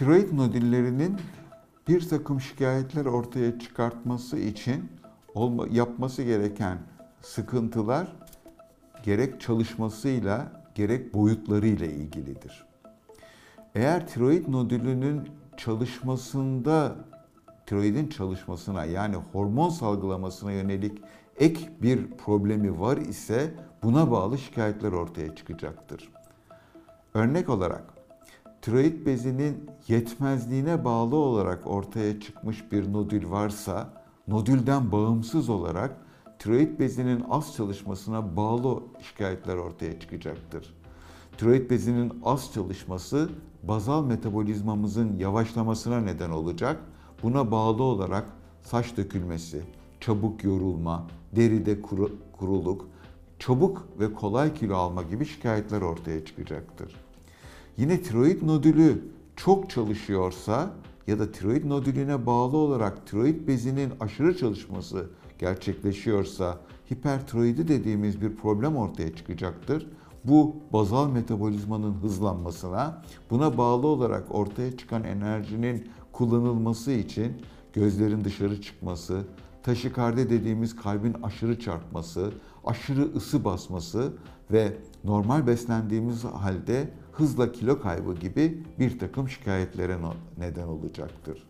Tiroid nodüllerinin bir takım şikayetler ortaya çıkartması için olma, yapması gereken sıkıntılar gerek çalışmasıyla gerek boyutlarıyla ilgilidir. Eğer tiroid nodülünün çalışmasında tiroidin çalışmasına yani hormon salgılamasına yönelik ek bir problemi var ise buna bağlı şikayetler ortaya çıkacaktır. Örnek olarak tiroid bezinin yetmezliğine bağlı olarak ortaya çıkmış bir nodül varsa nodülden bağımsız olarak tiroid bezinin az çalışmasına bağlı şikayetler ortaya çıkacaktır. Tiroid bezinin az çalışması bazal metabolizmamızın yavaşlamasına neden olacak. Buna bağlı olarak saç dökülmesi, çabuk yorulma, deride kuru, kuruluk, çabuk ve kolay kilo alma gibi şikayetler ortaya çıkacaktır. Yine tiroid nodülü çok çalışıyorsa ya da tiroid nodülüne bağlı olarak tiroid bezinin aşırı çalışması gerçekleşiyorsa hipertiroidi dediğimiz bir problem ortaya çıkacaktır. Bu bazal metabolizmanın hızlanmasına, buna bağlı olarak ortaya çıkan enerjinin kullanılması için gözlerin dışarı çıkması, taşikardi dediğimiz kalbin aşırı çarpması, aşırı ısı basması ve normal beslendiğimiz halde hızla kilo kaybı gibi bir takım şikayetlere neden olacaktır.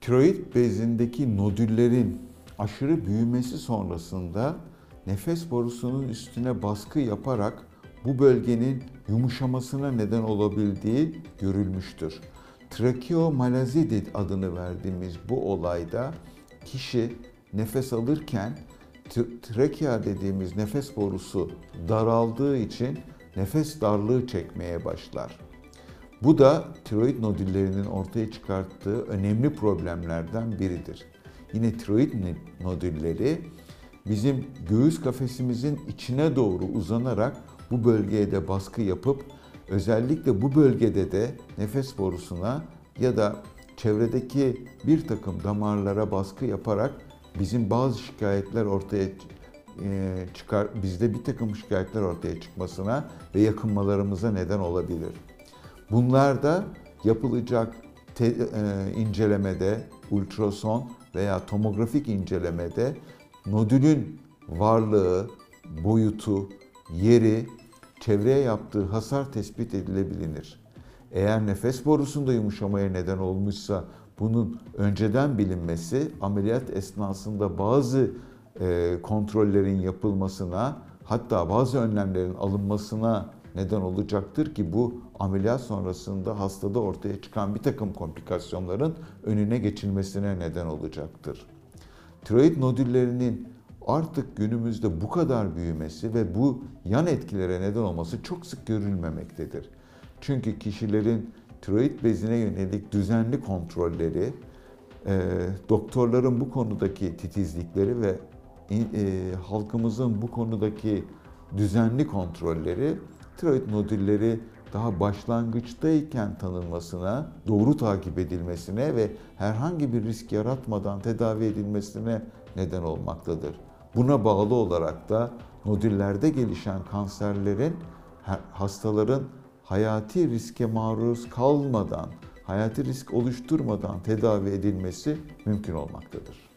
Tiroid bezindeki nodüllerin aşırı büyümesi sonrasında nefes borusunun üstüne baskı yaparak bu bölgenin yumuşamasına neden olabildiği görülmüştür. Trakeomalazi adını verdiğimiz bu olayda kişi nefes alırken trakea dediğimiz nefes borusu daraldığı için nefes darlığı çekmeye başlar. Bu da tiroid nodüllerinin ortaya çıkarttığı önemli problemlerden biridir. Yine tiroid nodülleri bizim göğüs kafesimizin içine doğru uzanarak bu bölgeye de baskı yapıp özellikle bu bölgede de nefes borusuna ya da çevredeki bir takım damarlara baskı yaparak bizim bazı şikayetler ortaya çıkar, bizde bir takım şikayetler ortaya çıkmasına ve yakınmalarımıza neden olabilir. Bunlarda yapılacak te, e, incelemede, ultrason veya tomografik incelemede nodülün varlığı, boyutu, yeri, çevreye yaptığı hasar tespit edilebilir. Eğer nefes borusunda yumuşamaya neden olmuşsa bunun önceden bilinmesi ameliyat esnasında bazı e, kontrollerin yapılmasına hatta bazı önlemlerin alınmasına neden olacaktır ki bu ameliyat sonrasında hastada ortaya çıkan bir takım komplikasyonların önüne geçilmesine neden olacaktır. Tiroid nodüllerinin artık günümüzde bu kadar büyümesi ve bu yan etkilere neden olması çok sık görülmemektedir. Çünkü kişilerin tiroid bezine yönelik düzenli kontrolleri, e, doktorların bu konudaki titizlikleri ve e, halkımızın bu konudaki düzenli kontrolleri tiroid nodülleri daha başlangıçtayken tanınmasına, doğru takip edilmesine ve herhangi bir risk yaratmadan tedavi edilmesine neden olmaktadır. Buna bağlı olarak da nodüllerde gelişen kanserlerin hastaların hayati riske maruz kalmadan, hayati risk oluşturmadan tedavi edilmesi mümkün olmaktadır.